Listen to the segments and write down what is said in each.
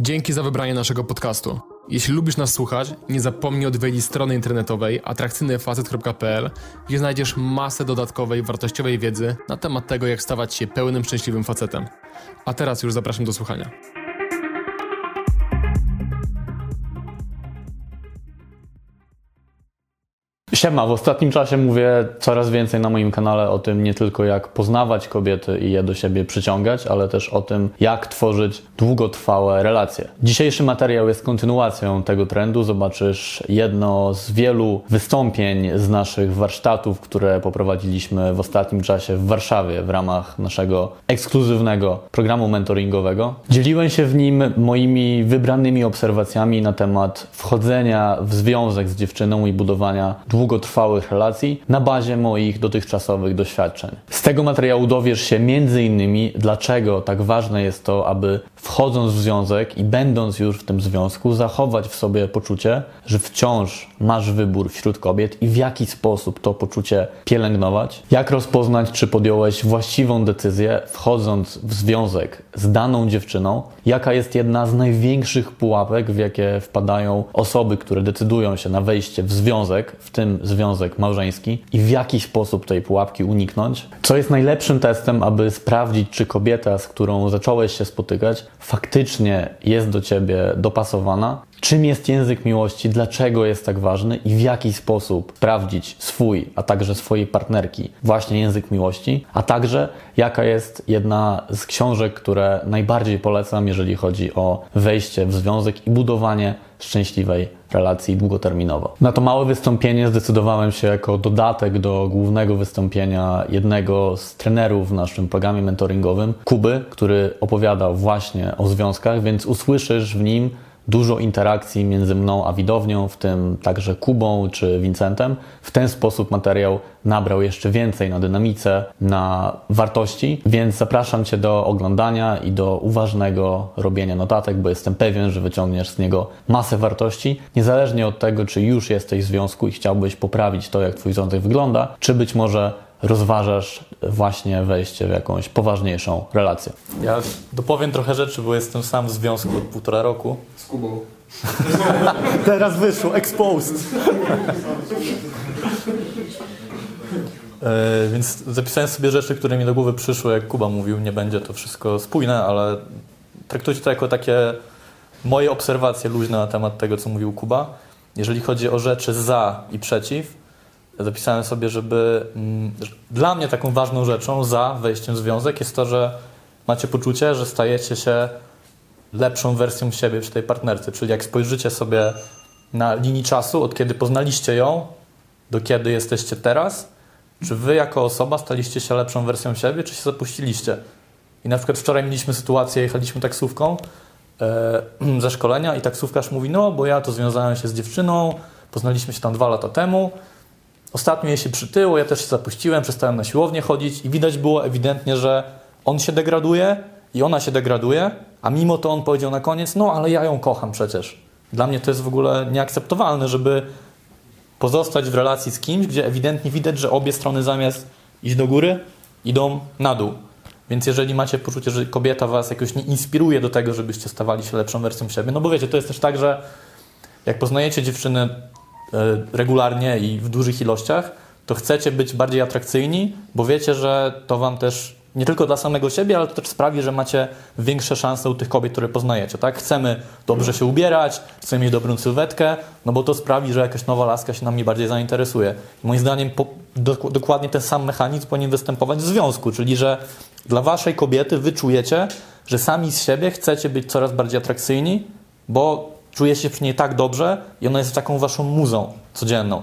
Dzięki za wybranie naszego podcastu. Jeśli lubisz nas słuchać, nie zapomnij odwiedzić strony internetowej atrakcyjnyfacet.pl, gdzie znajdziesz masę dodatkowej, wartościowej wiedzy na temat tego, jak stawać się pełnym, szczęśliwym facetem. A teraz już zapraszam do słuchania. Siema, w ostatnim czasie mówię coraz więcej na moim kanale o tym nie tylko jak poznawać kobiety i je do siebie przyciągać, ale też o tym jak tworzyć długotrwałe relacje. Dzisiejszy materiał jest kontynuacją tego trendu. Zobaczysz jedno z wielu wystąpień z naszych warsztatów, które poprowadziliśmy w ostatnim czasie w Warszawie w ramach naszego ekskluzywnego programu mentoringowego. Dzieliłem się w nim moimi wybranymi obserwacjami na temat wchodzenia w związek z dziewczyną i budowania długotrwałych relacji na bazie moich dotychczasowych doświadczeń. Z tego materiału dowiesz się innymi, dlaczego tak ważne jest to, aby wchodząc w związek i będąc już w tym związku, zachować w sobie poczucie, że wciąż masz wybór wśród kobiet i w jaki sposób to poczucie pielęgnować, jak rozpoznać, czy podjąłeś właściwą decyzję wchodząc w związek z daną dziewczyną, jaka jest jedna z największych pułapek, w jakie wpadają osoby, które decydują się na wejście w związek, w tym związek małżeński i w jaki sposób tej pułapki uniknąć, co jest najlepszym testem, aby sprawdzić, czy kobieta, z którą zacząłeś się spotykać, faktycznie jest do ciebie dopasowana, czym jest język miłości, dlaczego jest tak ważny? I w jaki sposób sprawdzić swój, a także swojej partnerki właśnie język miłości, a także jaka jest jedna z książek, które najbardziej polecam, jeżeli chodzi o wejście w związek i budowanie szczęśliwej relacji długoterminowo. Na to małe wystąpienie zdecydowałem się jako dodatek do głównego wystąpienia jednego z trenerów w naszym programie mentoringowym, Kuby, który opowiadał właśnie o związkach, więc usłyszysz w nim dużo interakcji między mną a widownią, w tym także Kubą czy Vincentem. W ten sposób materiał nabrał jeszcze więcej na dynamice, na wartości, więc zapraszam Cię do oglądania i do uważnego robienia notatek, bo jestem pewien, że wyciągniesz z niego masę wartości, niezależnie od tego, czy już jesteś w związku i chciałbyś poprawić to, jak Twój związek wygląda, czy być może rozważasz właśnie wejście w jakąś poważniejszą relację. Ja dopowiem trochę rzeczy, bo jestem sam w związku od półtora roku. Z Kubą. Teraz wyszło, exposed. E, więc zapisałem sobie rzeczy, które mi do głowy przyszły, jak Kuba mówił. Nie będzie to wszystko spójne, ale traktujcie to jako takie moje obserwacje luźne na temat tego, co mówił Kuba. Jeżeli chodzi o rzeczy za i przeciw, zapisałem sobie, żeby mm, dla mnie taką ważną rzeczą za wejściem w związek jest to, że macie poczucie, że stajecie się lepszą wersją siebie przy tej partnerce. Czyli jak spojrzycie sobie na linii czasu, od kiedy poznaliście ją, do kiedy jesteście teraz, czy wy jako osoba staliście się lepszą wersją siebie, czy się zapuściliście? I na przykład wczoraj mieliśmy sytuację, jechaliśmy taksówką e, ze szkolenia i taksówkarz mówi, no bo ja to związałem się z dziewczyną, poznaliśmy się tam dwa lata temu, Ostatnio jej się przytyło, ja też się zapuściłem, przestałem na siłownię chodzić i widać było ewidentnie, że on się degraduje i ona się degraduje, a mimo to on powiedział na koniec, no ale ja ją kocham przecież. Dla mnie to jest w ogóle nieakceptowalne, żeby pozostać w relacji z kimś, gdzie ewidentnie widać, że obie strony zamiast iść do góry, idą na dół. Więc jeżeli macie poczucie, że kobieta was jakoś nie inspiruje do tego, żebyście stawali się lepszą wersją siebie, no bo wiecie, to jest też tak, że jak poznajecie dziewczynę regularnie i w dużych ilościach, to chcecie być bardziej atrakcyjni, bo wiecie, że to Wam też nie tylko dla samego siebie, ale to też sprawi, że macie większe szanse u tych kobiet, które poznajecie. Tak? Chcemy dobrze się ubierać, chcemy mieć dobrą sylwetkę, no bo to sprawi, że jakaś nowa laska się nami bardziej zainteresuje. Moim zdaniem po, do, dokładnie ten sam mechanizm powinien występować w związku, czyli że dla Waszej kobiety wy czujecie, że sami z siebie chcecie być coraz bardziej atrakcyjni, bo czuje się przy niej tak dobrze i ona jest taką waszą muzą codzienną.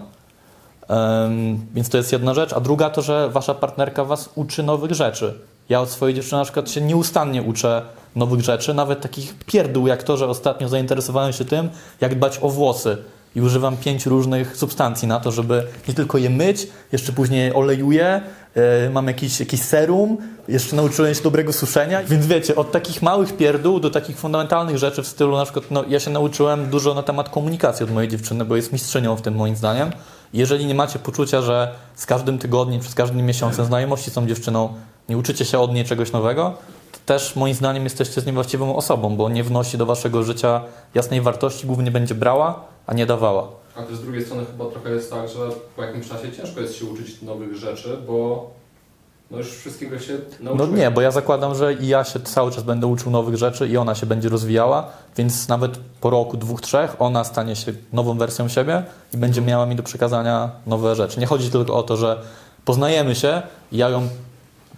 Um, więc to jest jedna rzecz. A druga to, że wasza partnerka was uczy nowych rzeczy. Ja od swojej dziewczyny na przykład się nieustannie uczę nowych rzeczy, nawet takich pierdół jak to, że ostatnio zainteresowałem się tym, jak dbać o włosy i używam pięć różnych substancji na to, żeby nie tylko je myć, jeszcze później olejuję, yy, mam jakiś, jakiś serum, jeszcze nauczyłem się dobrego suszenia. Więc wiecie, od takich małych pierdół do takich fundamentalnych rzeczy w stylu na przykład, no, ja się nauczyłem dużo na temat komunikacji od mojej dziewczyny, bo jest mistrzynią w tym moim zdaniem. Jeżeli nie macie poczucia, że z każdym tygodniem, przez każdym miesiącem znajomości z tą dziewczyną nie uczycie się od niej czegoś nowego, też moim zdaniem jesteście z niewłaściwą osobą, bo nie wnosi do waszego życia jasnej wartości, głównie będzie brała, a nie dawała. A też z drugiej strony chyba trochę jest tak, że po jakimś czasie ciężko jest się uczyć nowych rzeczy, bo no już wszystkiego się No nauczyłem. nie, bo ja zakładam, że i ja się cały czas będę uczył nowych rzeczy i ona się będzie rozwijała, więc nawet po roku, dwóch, trzech ona stanie się nową wersją siebie i będzie miała mi do przekazania nowe rzeczy. Nie chodzi tylko o to, że poznajemy się i ja ją,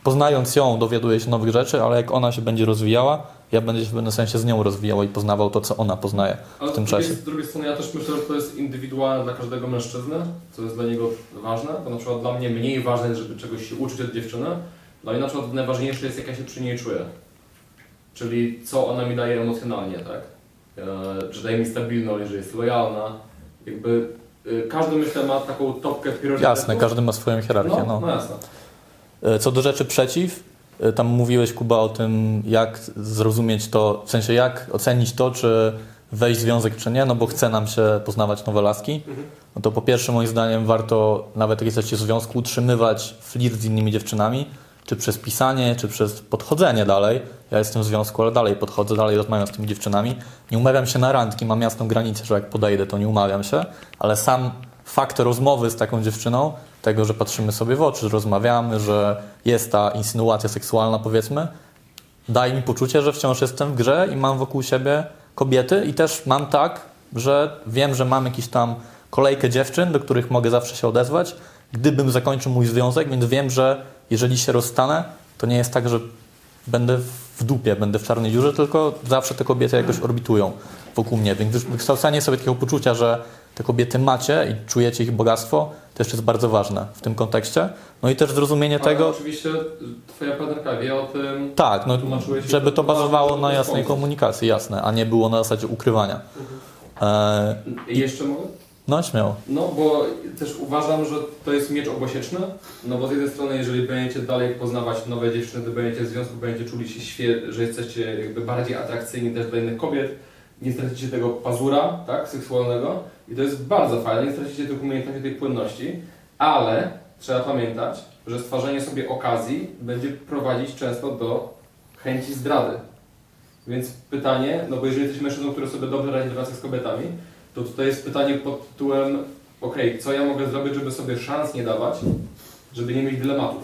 poznając ją, dowiaduję się nowych rzeczy, ale jak ona się będzie rozwijała, ja będę się w pewnym sensie z nią rozwijał i poznawał to, co ona poznaje Ale w tym czasie. z drugiej strony ja też myślę, że to jest indywidualne dla każdego mężczyzny, co jest dla niego ważne, bo na przykład dla mnie mniej ważne jest, żeby czegoś się uczyć od dziewczyny, dla mnie na przykład najważniejsze jest, jak ja się przy niej czuję. Czyli co ona mi daje emocjonalnie, tak? E, że daje mi stabilność, że jest lojalna. Jakby e, każdy myślę ma taką topkę priorytetów. Jasne, każdy ma swoją hierarchię. no, no jasne. E, Co do rzeczy przeciw, e, tam mówiłeś Kuba o tym, jak zrozumieć to, w sensie jak ocenić to, czy wejść w związek, czy nie, no bo chce nam się poznawać nowe laski. No to po pierwsze moim zdaniem warto, nawet jak jesteście w związku, utrzymywać flirt z innymi dziewczynami, czy przez pisanie, czy przez podchodzenie dalej. Ja jestem w związku, ale dalej podchodzę, dalej rozmawiam z tymi dziewczynami. Nie umawiam się na randki, mam jasną granicę, że jak podejdę, to nie umawiam się, ale sam fakt rozmowy z taką dziewczyną, tego, że patrzymy sobie w oczy, że rozmawiamy, że jest ta insynuacja seksualna, powiedzmy, daje mi poczucie, że wciąż jestem w grze i mam wokół siebie kobiety i też mam tak, że wiem, że mam jakiś tam kolejkę dziewczyn, do których mogę zawsze się odezwać, gdybym zakończył mój związek, więc wiem, że jeżeli się rozstanę, to nie jest tak, że będę w dupie, będę w czarnej dziurze, tylko zawsze te kobiety jakoś orbitują wokół mnie. Więc wy- wykształcanie sobie takiego poczucia, że te kobiety macie i czujecie ich bogactwo, też jest bardzo ważne w tym kontekście. No i też zrozumienie Ale tego, oczywiście twoja partnerka wie o tym. tak, no, żeby to to bazowało na jasnej komunikacji, jasne, a nie było na zasadzie ukrywania. E, I jeszcze mogę? no, śmiało. No, bo też uważam, że to jest miecz obosieczny, no bo z jednej strony, jeżeli będziecie dalej poznawać nowe dziewczyny, gdy będziecie w związku, będziecie czuli się że jesteście jakby bardziej atrakcyjni też dla innych kobiet, nie stracicie tego pazura, tak, seksualnego i to jest bardzo fajne, nie stracicie tych umiejętności, tej płynności, ale trzeba pamiętać, że stwarzanie sobie okazji będzie prowadzić często do chęci zdrady. Więc pytanie, no bo jeżeli jesteś mężczyzną, który sobie dobrze radzi w relacjach z kobietami, to tutaj jest pytanie pod tytułem okej, co ja mogę zrobić, żeby sobie szans nie dawać, żeby nie mieć dylematów.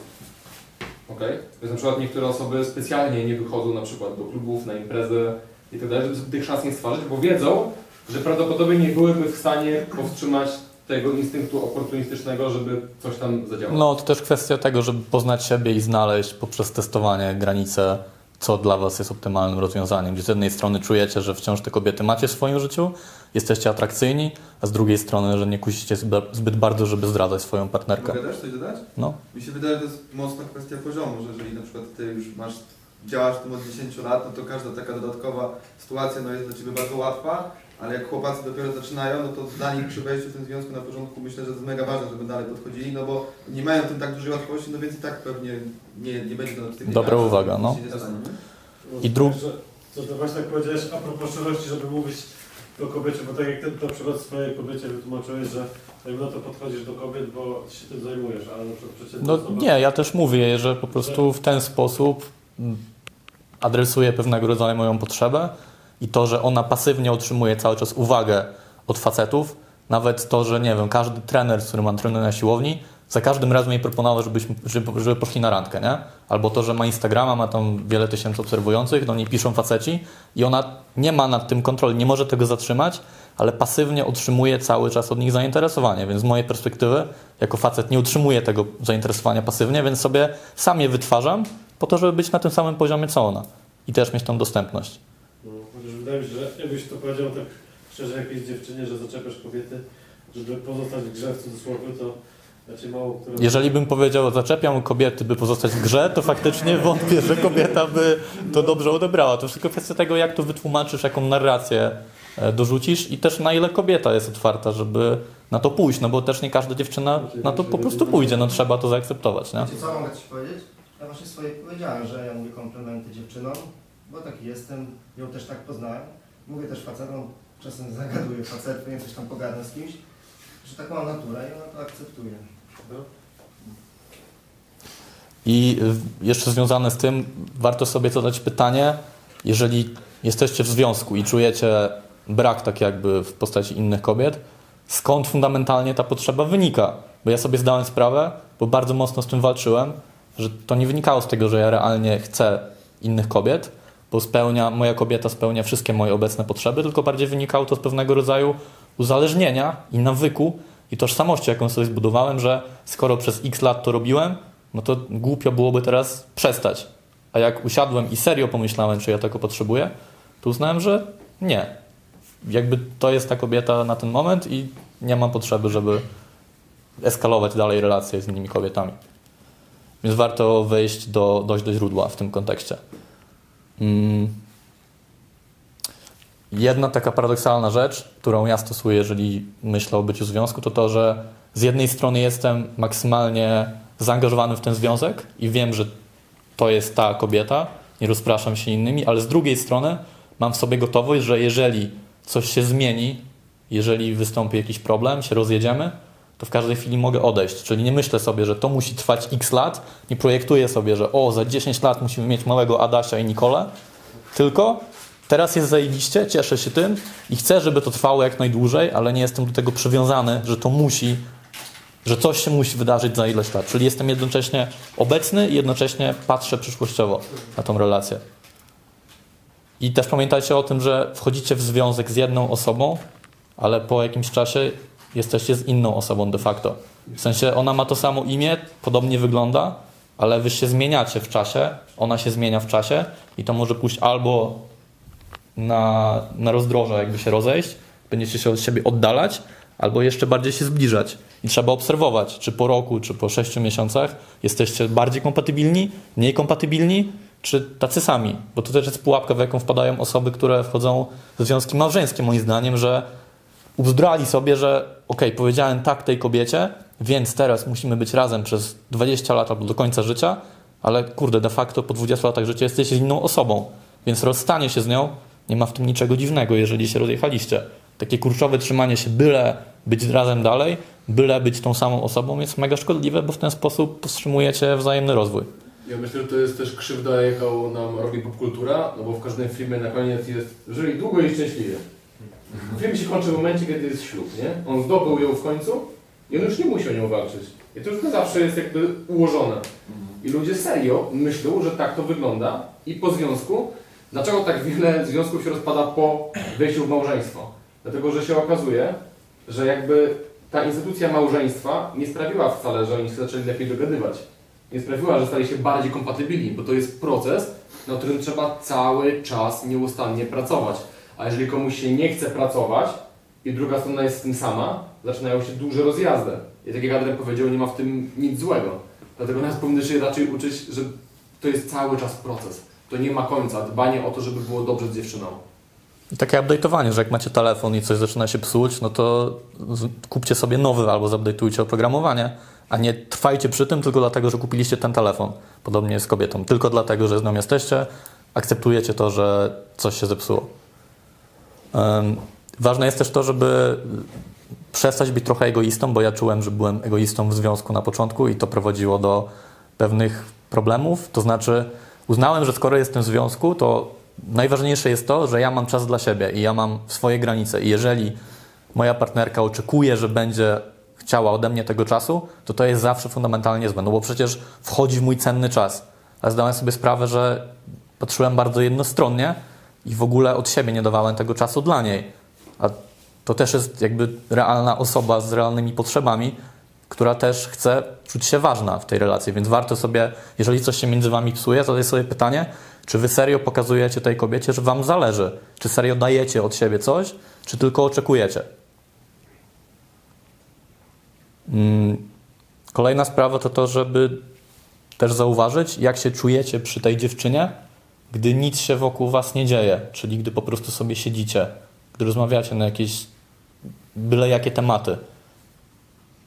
Okej? Więc na przykład niektóre osoby specjalnie nie wychodzą na przykład do klubów, na imprezy i tak dalej, żeby sobie tych szans nie stwarzać, bo wiedzą, że prawdopodobnie nie byłyby w stanie powstrzymać tego instynktu oportunistycznego, żeby coś tam zadziałało. No, to też kwestia tego, żeby poznać siebie i znaleźć poprzez testowanie granice, co dla Was jest optymalnym rozwiązaniem. Gdzie z jednej strony czujecie, że wciąż te kobiety macie w swoim życiu, jesteście atrakcyjni, a z drugiej strony, że nie kusicie zbyt, zbyt bardzo, żeby zdradzać swoją partnerkę. Mogę też coś dodać? No. Mi się wydaje, że to jest mocna kwestia poziomu, że jeżeli na przykład ty już masz, działasz w tym od 10 lat, no to każda taka dodatkowa sytuacja no, jest dla ciebie bardzo łatwa, ale jak chłopacy dopiero zaczynają, no to dla nich przy wejściu w ten związku na początku myślę, że to jest mega ważne, żeby dalej podchodzili, no bo nie mają tym tak dużej łatwości, no więc i tak pewnie nie, nie będzie to na tym Dobra uwaga, no. I dru- Co to właśnie tak powiedziałeś a propos szczerości, żeby mówić do kobiecie, bo tak jak ty na przykład swojej kobiecie wytłumaczyłeś, że jakby na to podchodzisz do kobiet, bo się tym zajmujesz, ale na przykład przeciętna No osoba- nie, ja też mówię, że po prostu w ten sposób adresuję pewnego rodzaju moją potrzebę i to, że ona pasywnie otrzymuje cały czas uwagę od facetów, nawet to, że nie wiem, każdy trener, z którym mam trener na siłowni, za każdym razem jej proponował, żebyśmy, żeby, żeby poszli na randkę, nie? Albo to, że ma Instagrama, ma tam wiele tysięcy obserwujących, do niej piszą faceci i ona nie ma nad tym kontroli, nie może tego zatrzymać, ale pasywnie otrzymuje cały czas od nich zainteresowanie, więc z mojej perspektywy, jako facet nie utrzymuję tego zainteresowania pasywnie, więc sobie sam je wytwarzam po to, żeby być na tym samym poziomie co ona i też mieć tą dostępność. No, chociaż wydaje mi się, że jakbyś to powiedział tak szczerze jakiejś dziewczynie, że zaczepiasz kobiety, żeby pozostać w grze w cudzysłowie, to raczej mało które... Jeżeli bym powiedział, zaczepiam kobiety, by pozostać w grze, to faktycznie wątpię, że kobieta by to dobrze odebrała. To wszystko kwestia tego, jak to wytłumaczysz, jaką narrację e, dorzucisz i też na ile kobieta jest otwarta, żeby na to pójść, no bo też nie każda dziewczyna na to po prostu pójdzie, no trzeba to zaakceptować, nie? Wiecie co mogę Ci powiedzieć? Ja właśnie swoje powiedziałem, że ja mówię komplementy dziewczynom, bo taki jestem, ją też tak poznałem. Mówię też facetom, czasem zagaduję facetów, nie coś tam pogadam z kimś, że taką mam naturę i ona to akceptuje. I y, jeszcze związane z tym, warto sobie zadać pytanie, jeżeli jesteście w związku i czujecie brak tak jakby w postaci innych kobiet, skąd fundamentalnie ta potrzeba wynika? Bo ja sobie zdałem sprawę, bo bardzo mocno z tym walczyłem, że to nie wynikało z tego, że ja realnie chcę innych kobiet, bo spełnia, moja kobieta spełnia wszystkie moje obecne potrzeby, tylko bardziej wynikało to z pewnego rodzaju uzależnienia i nawyku i tożsamości, jaką sobie zbudowałem, że skoro przez x lat to robiłem, no to głupio byłoby teraz przestać. A jak usiadłem i serio pomyślałem, czy ja tego potrzebuję, to uznałem, że nie. Jakby to jest ta kobieta na ten moment i nie mam potrzeby, żeby eskalować dalej relacje z innymi kobietami. Więc warto wejść do, dojść do źródła w tym kontekście. Mm. Jedna taka paradoksalna rzecz, którą ja stosuję, jeżeli myślę o byciu w związku, to to, że z jednej strony jestem maksymalnie zaangażowany w ten związek i wiem, że to jest ta kobieta, nie rozpraszam się innymi, ale z drugiej strony mam w sobie gotowość, że jeżeli coś się zmieni, jeżeli wystąpi jakiś problem, się rozjedziemy, to w każdej chwili mogę odejść. Czyli nie myślę sobie, że to musi trwać x lat, nie projektuję sobie, że o, za 10 lat musimy mieć małego Adasia i Nikolę, tylko teraz jest zajebiście, cieszę się tym i chcę, żeby to trwało jak najdłużej, ale nie jestem do tego przywiązany, że to musi, że coś się musi wydarzyć za ileś lat. Czyli jestem jednocześnie obecny i jednocześnie patrzę przyszłościowo na tą relację. I też pamiętajcie o tym, że wchodzicie w związek z jedną osobą, ale po jakimś czasie jesteście z inną osobą de facto. W sensie ona ma to samo imię, podobnie wygląda, ale wy się zmieniacie w czasie, ona się zmienia w czasie i to może pójść albo na, na rozdroże, jakby się rozejść, będziecie się od siebie oddalać, albo jeszcze bardziej się zbliżać. I trzeba obserwować, czy po roku, czy po sześciu miesiącach jesteście bardziej kompatybilni, mniej kompatybilni, czy tacy sami. Bo to też jest pułapka, w jaką wpadają osoby, które wchodzą w związki małżeńskie, moim zdaniem, że ubzdrali sobie, że ok, powiedziałem tak tej kobiecie, więc teraz musimy być razem przez 20 lat albo do końca życia, ale kurde, de facto po 20 latach życia jesteście inną osobą, więc rozstanie się z nią nie ma w tym niczego dziwnego, jeżeli się rozjechaliście. Takie kurczowe trzymanie się, byle być razem dalej, byle być tą samą osobą jest mega szkodliwe, bo w ten sposób powstrzymujecie wzajemny rozwój. Ja myślę, że to jest też krzywda, jaką nam robi popkultura, no bo w każdym filmie na koniec jest żyli długo i szczęśliwie. Film się kończy w momencie, kiedy jest ślub, nie? On zdobył ją w końcu i on już nie musi o nią walczyć. I to już na zawsze jest jakby ułożone. I ludzie serio myślą, że tak to wygląda i po związku, dlaczego tak wiele związków się rozpada po wejściu w małżeństwo? Dlatego, że się okazuje, że jakby ta instytucja małżeństwa nie sprawiła wcale, że oni się zaczęli lepiej dogadywać. Nie sprawiła, że stali się bardziej kompatybilni, bo to jest proces, na którym trzeba cały czas nieustannie pracować. A jeżeli komuś się nie chce pracować i druga strona jest z tym sama, zaczynają się duże rozjazdy. I tak jak Adrian powiedział, nie ma w tym nic złego. Dlatego nas powinny się raczej uczyć, że to jest cały czas proces. To nie ma końca. Dbanie o to, żeby było dobrze z dziewczyną. I takie update'owanie, że jak macie telefon i coś zaczyna się psuć, no to kupcie sobie nowy albo zupdate'ujcie oprogramowanie, a nie trwajcie przy tym tylko dlatego, że kupiliście ten telefon. Podobnie jest z kobietą. Tylko dlatego, że z nią jesteście, akceptujecie to, że coś się zepsuło. Ważne jest też to, żeby przestać być trochę egoistą, bo ja czułem, że byłem egoistą w związku na początku i to prowadziło do pewnych problemów. To znaczy, uznałem, że skoro jestem w związku, to najważniejsze jest to, że ja mam czas dla siebie i ja mam swoje granice. I jeżeli moja partnerka oczekuje, że będzie chciała ode mnie tego czasu, to to jest zawsze fundamentalnie złe, no bo przecież wchodzi w mój cenny czas. Ale zdałem sobie sprawę, że patrzyłem bardzo jednostronnie i w ogóle od siebie nie dawałem tego czasu dla niej. A to też jest jakby realna osoba z realnymi potrzebami, która też chce czuć się ważna w tej relacji, więc warto sobie, jeżeli coś się między wami psuje, jest sobie pytanie, czy wy serio pokazujecie tej kobiecie, że wam zależy? Czy serio dajecie od siebie coś, czy tylko oczekujecie? Mm, kolejna sprawa to to, żeby też zauważyć, jak się czujecie przy tej dziewczynie, gdy nic się wokół was nie dzieje, czyli gdy po prostu sobie siedzicie, gdy rozmawiacie na jakieś byle jakie tematy.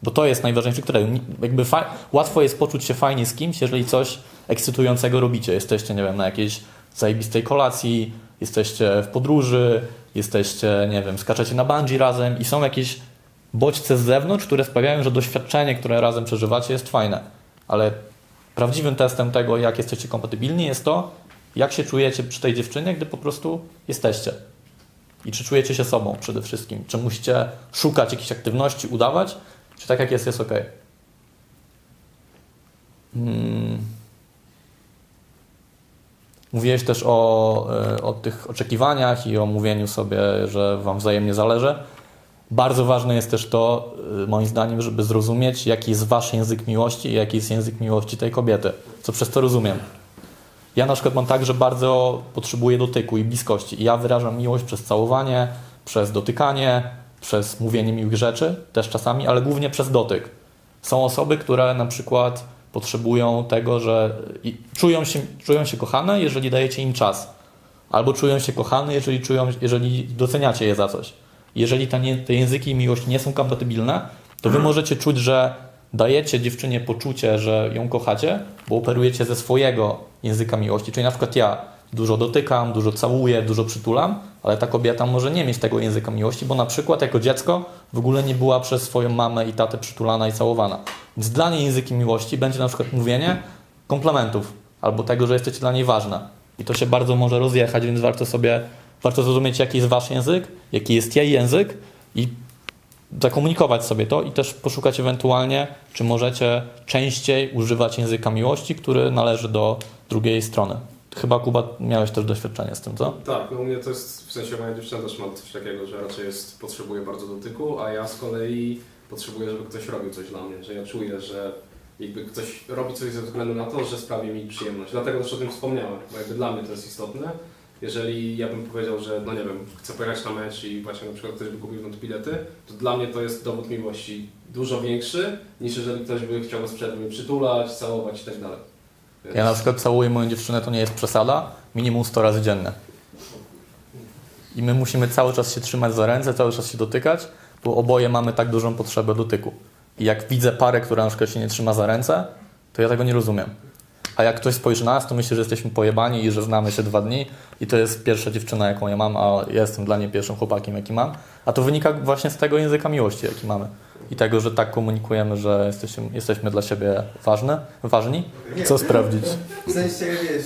Bo to jest najważniejsze, które jakby łatwo jest poczuć się fajnie z kimś, jeżeli coś ekscytującego robicie. Jesteście, nie wiem, na jakiejś zajebistej kolacji, jesteście w podróży, jesteście, nie wiem, skaczecie na bungee razem i są jakieś bodźce z zewnątrz, które sprawiają, że doświadczenie, które razem przeżywacie jest fajne. Ale prawdziwym testem tego, jak jesteście kompatybilni, jest to, jak się czujecie przy tej dziewczynie, gdy po prostu jesteście. I czy czujecie się sobą przede wszystkim? Czy musicie szukać jakichś aktywności, udawać, czy tak jak jest, jest ok? Hmm. Mówiłeś też o, e, o tych oczekiwaniach i o mówieniu sobie, że Wam wzajemnie zależy. Bardzo ważne jest też to, y, moim zdaniem, żeby zrozumieć, jaki jest Wasz język miłości i jaki jest język miłości tej kobiety. Co przez to rozumiem. Ja na przykład mam tak, że bardzo potrzebuję dotyku i bliskości. I ja wyrażam miłość przez całowanie, przez dotykanie, przez mówienie miłych rzeczy, też czasami, ale głównie przez dotyk. Są osoby, które na przykład potrzebują tego, że i czują się, czują się kochane, jeżeli dajecie im czas. Albo czują się kochane, jeżeli, czują, jeżeli doceniacie je za coś. Jeżeli te, te języki miłości nie są kompatybilne, to wy możecie czuć, że dajecie dziewczynie poczucie, że ją kochacie, bo operujecie ze swojego języka miłości. Czyli na przykład ja dużo dotykam, dużo całuję, dużo przytulam, ale ta kobieta może nie mieć tego języka miłości, bo na przykład jako dziecko w ogóle nie była przez swoją mamę i tatę przytulana i całowana. Więc dla niej językiem miłości będzie na przykład mówienie komplementów albo tego, że jesteście dla niej ważna. I to się bardzo może rozjechać, więc warto sobie, warto zrozumieć, jaki jest wasz język, jaki jest jej język i zakomunikować sobie to i też poszukać ewentualnie, czy możecie częściej używać języka miłości, który należy do drugiej strony. Chyba Kuba miałeś też doświadczenie z tym, co? Tak, no u mnie to jest, w sensie moja dziewczyna też ma coś takiego, że raczej jest, potrzebuje bardzo dotyku, a ja z kolei potrzebuję, żeby ktoś robił coś dla mnie, że ja czuję, że jakby ktoś robi coś ze względu na to, że sprawi mi przyjemność. Dlatego też o tym wspomniałem, bo jakby dla mnie to jest istotne. Jeżeli ja bym powiedział, że no nie wiem, chcę pojechać na mecz i właśnie na przykład ktoś by kupił na to bilety, to dla mnie to jest dowód miłości dużo większy, niż jeżeli ktoś by chciał bez przerwy mnie przytulać, całować i tak dalej. Więc... Ja na przykład całuję moją dziewczynę, to nie jest przesada, minimum 100 razy dziennie. I my musimy cały czas się trzymać za ręce, cały czas się dotykać, bo oboje mamy tak dużą potrzebę dotyku. I jak widzę parę, która na przykład się nie trzyma za ręce, to ja tego nie rozumiem. A jak ktoś spojrzy na nas, to myśli, że jesteśmy pojebani i że znamy się dwa dni i to jest pierwsza dziewczyna, jaką ja mam, a ja jestem dla niej pierwszym chłopakiem, jaki mam. A to wynika właśnie z tego języka miłości, jaki mamy. I tego, że tak komunikujemy, że jesteśmy, jesteśmy dla siebie ważne, ważni. Co sprawdzić? W sensie, wiesz...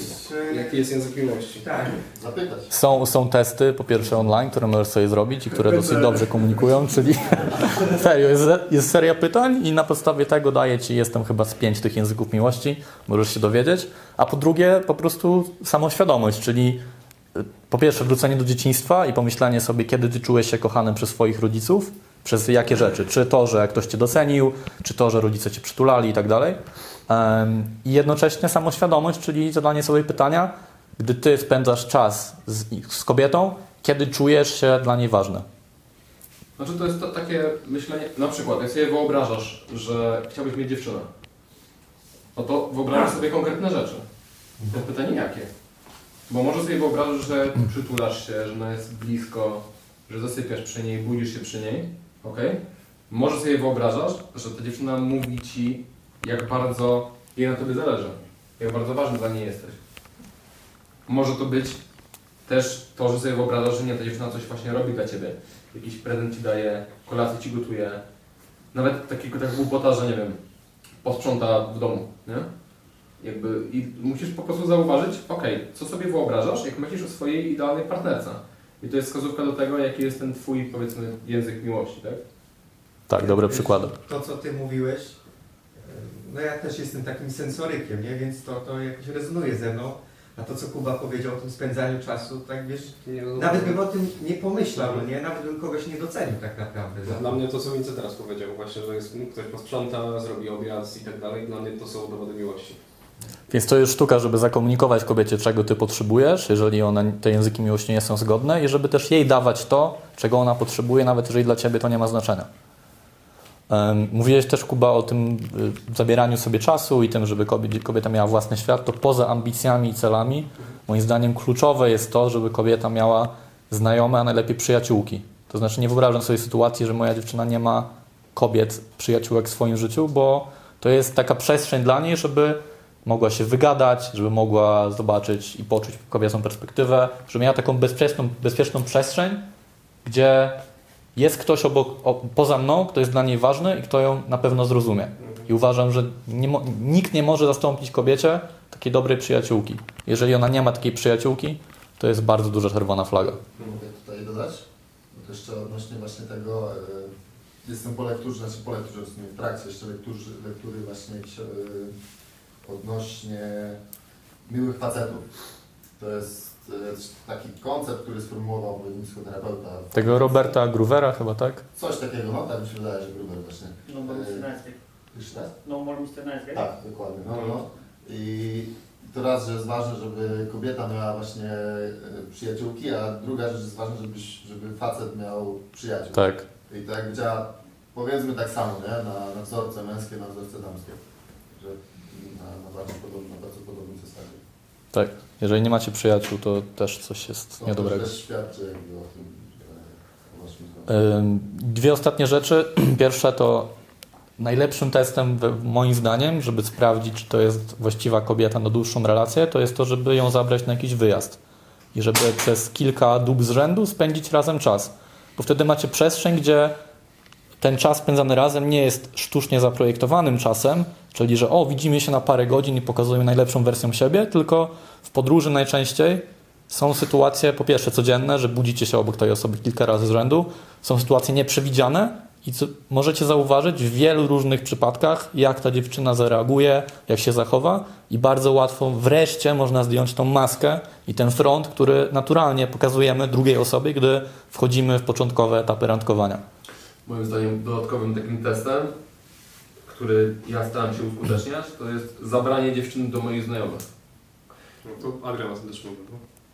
e, Jaki jest język miłości? Tak. Zapytać. Są, są testy, po pierwsze online, które możesz sobie zrobić i które dosyć dobrze komunikują, czyli serio, jest, jest seria pytań i na podstawie tego daję Ci, jestem chyba z pięć tych języków miłości, możesz się dowiedzieć, a po drugie po prostu samoświadomość, czyli y, po pierwsze wrócenie do dzieciństwa i pomyślenie sobie, kiedy Ty czułeś się kochany przez swoich rodziców, przez jakie rzeczy, czy to, że ktoś Cię docenił, czy to, że rodzice Cię przytulali i tak dalej. I jednocześnie samoświadomość, czyli zadanie sobie pytania, gdy ty spędzasz czas z, z kobietą, kiedy czujesz się dla niej ważny. Znaczy to jest to, takie myślenie, na przykład jak sobie wyobrażasz, że chciałbyś mieć dziewczynę, no to wyobrażasz sobie konkretne rzeczy. To pytanie jakie? Bo może sobie wyobrażasz, że przytulasz się, że ona jest blisko, że zasypiasz przy niej, budzisz się przy niej, ok? Może sobie wyobrażasz, że ta dziewczyna mówi ci, jak bardzo jej na tobie zależy, jak bardzo ważny dla niej jesteś. Może to być też to, że sobie wyobrażasz, że nie, ta dziewczyna coś właśnie robi dla ciebie. Jakiś prezent ci daje, kolację ci gotuje. Nawet takiego tak głupota, że nie wiem, posprząta w domu, nie? Jakby i musisz po prostu zauważyć, okej, co sobie wyobrażasz, jak myślisz o swojej idealnej partnerce. I to jest wskazówka do tego, jaki jest ten twój, powiedzmy, język miłości, tak? Tak, dobre Wiesz, przykłady. To, co ty mówiłeś, no ja też jestem takim sensorykiem, nie? więc to, to jakoś rezonuje ze mną. A to, co Kuba powiedział o tym spędzaniu czasu, tak wiesz, nawet bym o tym nie pomyślał, no nie? Nawet bym kogoś nie docenił tak naprawdę. Za Dla mnie to, co Wince teraz powiedział, właśnie, że jest, ktoś posprząta, zrobi obiad i tak dalej, dla mnie to są dowody miłości. Więc to jest sztuka, żeby zakomunikować kobiecie, czego ty potrzebujesz, jeżeli one, te języki miłości nie są zgodne i żeby też jej dawać to, czego ona potrzebuje, nawet jeżeli dla ciebie to nie ma znaczenia. Mówiłeś też, Kuba, o tym y, zabieraniu sobie czasu i tym, żeby kobieta miała własny świat. To poza ambicjami i celami, moim zdaniem kluczowe jest to, żeby kobieta miała znajome, a najlepiej przyjaciółki. To znaczy nie wyobrażam sobie sytuacji, że moja dziewczyna nie ma kobiet, przyjaciółek w swoim życiu, bo to jest taka przestrzeń dla niej, żeby mogła się wygadać, żeby mogła zobaczyć i poczuć kobiecą perspektywę, żeby miała taką bezpieczną, bezpieczną przestrzeń, gdzie jest ktoś obok, o, poza mną, kto jest dla niej ważny i kto ją na pewno zrozumie. I uważam, że nie nikt nie może zastąpić kobiecie takiej dobrej przyjaciółki. Jeżeli ona nie ma takiej przyjaciółki, to jest bardzo duża czerwona flaga. Mogę tutaj dodać? To jeszcze odnośnie właśnie tego, e, jestem po lekturze, znaczy po lekturze, w sumie w trakcie jeszcze lekturzy, lektury właśnie e, odnośnie miłych facetów. To jest e, taki koncept, który sformułował mój psychoterapeuta. Tego Roberta Groovera chyba, tak? Coś takiego, no tak mi się wydaje, że Gruber właśnie. No more Mr. Nice Guy. Jeszcze raz? No more Mr. Nice. Tak, dokładnie. No, no, no. I to raz, że jest ważne, żeby kobieta miała właśnie e, przyjaciółki, a druga rzecz jest ważna, żebyś, żeby facet miał przyjaciół. Tak. I to jakby działa, powiedzmy tak samo, nie? Na, na wzorce męskie, na wzorce damskie. Że na, na, bardzo, podobnym, na bardzo podobnym zasadzie. Tak. Jeżeli nie macie przyjaciół, to też coś jest To niedobrego. też świadczy jakby o tym, o waszym. Ym, Dwie ostatnie rzeczy. Pierwsze to najlepszym testem, moim zdaniem, żeby sprawdzić, czy to jest właściwa kobieta na dłuższą relację, to jest to, żeby ją zabrać na jakiś wyjazd. I żeby przez kilka dób z rzędu spędzić razem czas. Bo wtedy macie przestrzeń, gdzie ten czas spędzany razem nie jest sztucznie zaprojektowanym czasem, czyli że o, widzimy się na parę godzin i pokazujemy najlepszą wersję siebie, tylko w podróży najczęściej są sytuacje, po pierwsze codzienne, że budzicie się obok tej osoby kilka razy z rzędu, są sytuacje nieprzewidziane i co, możecie zauważyć w wielu różnych przypadkach, jak ta dziewczyna zareaguje, jak się zachowa i bardzo łatwo wreszcie można zdjąć tą maskę i ten front, który naturalnie pokazujemy drugiej osobie, gdy wchodzimy w początkowe etapy randkowania. Moim zdaniem dodatkowym takim testem, który ja staram się uskuteczniać, to jest zabranie dziewczyny do moich znajomych. No to Adrian o tym też mówił.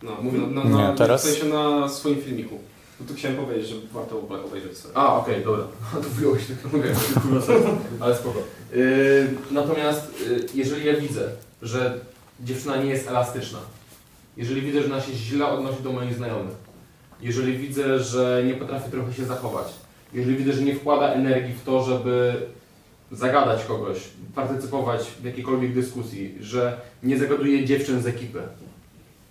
No, Mówił? na, na, na, Nie, teraz? W sensie na swoim filmiku. No tu chciałem powiedzieć, że warto obe- obejrzeć sobie. A, okej, dobra. To wyjąłeś tak mówię, ale spoko. Yy, natomiast yy, jeżeli ja widzę, że dziewczyna nie jest elastyczna, jeżeli widzę, że ona się źle odnosi do moich znajomych, jeżeli widzę, że nie potrafi trochę się zachować, jeżeli widzę, że nie wkłada energii w to, żeby zagadać kogoś, partycypować w jakiejkolwiek dyskusji, że nie zagaduje dziewczyn z ekipy,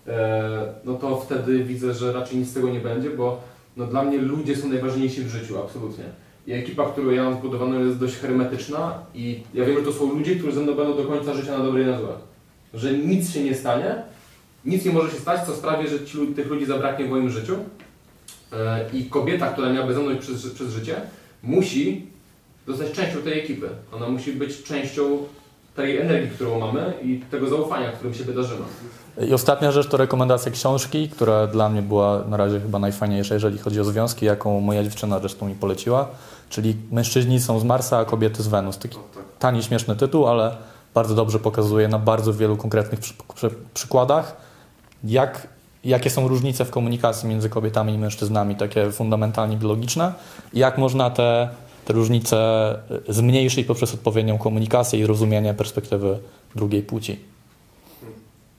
e, no to wtedy widzę, że raczej nic z tego nie będzie, bo no dla mnie ludzie są najważniejsi w życiu, absolutnie. I ekipa, którą ja mam zbudowaną jest dość hermetyczna i ja wiem, że to są ludzie, którzy ze mną będą do końca życia na dobre i na złe. Że nic się nie stanie, nic nie może się stać, co sprawi, że ci, tych ludzi zabraknie w moim życiu. E, I kobieta, która miałaby iść przez, przez życie, musi zostać częścią tej ekipy. Ona musi być częścią tej energii, którą mamy i tego zaufania, którym się wydarzymy. I ostatnia rzecz to rekomendacja książki, która dla mnie była na razie chyba najfajniejsza, jeżeli chodzi o związki, jaką moja dziewczyna zresztą mi poleciła, czyli Mężczyźni są z Marsa, a kobiety z Wenus. Taki tak. tani, śmieszny tytuł, ale bardzo dobrze pokazuje na bardzo wielu konkretnych przy, przy, przykładach, jak, jakie są różnice w komunikacji między kobietami i mężczyznami, takie fundamentalnie biologiczne, jak można te, te różnice y, zmniejszyć poprzez odpowiednią komunikację i rozumienie perspektywy drugiej płci.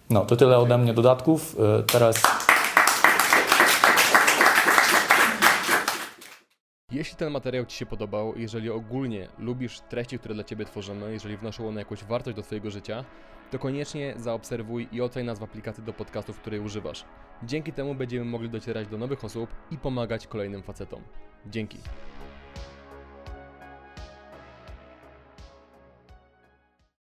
No, to tyle ode mnie dodatków. Y, Teraz Jeśli ten materiał Ci się podobał, jeżeli ogólnie lubisz treści, które dla Ciebie tworzymy, jeżeli wnoszą one jakąś wartość do Twojego życia, to koniecznie zaobserwuj i oceń nas w aplikacji do podcastów, której używasz. Dzięki temu będziemy mogli docierać do nowych osób i pomagać kolejnym facetom. Dzięki.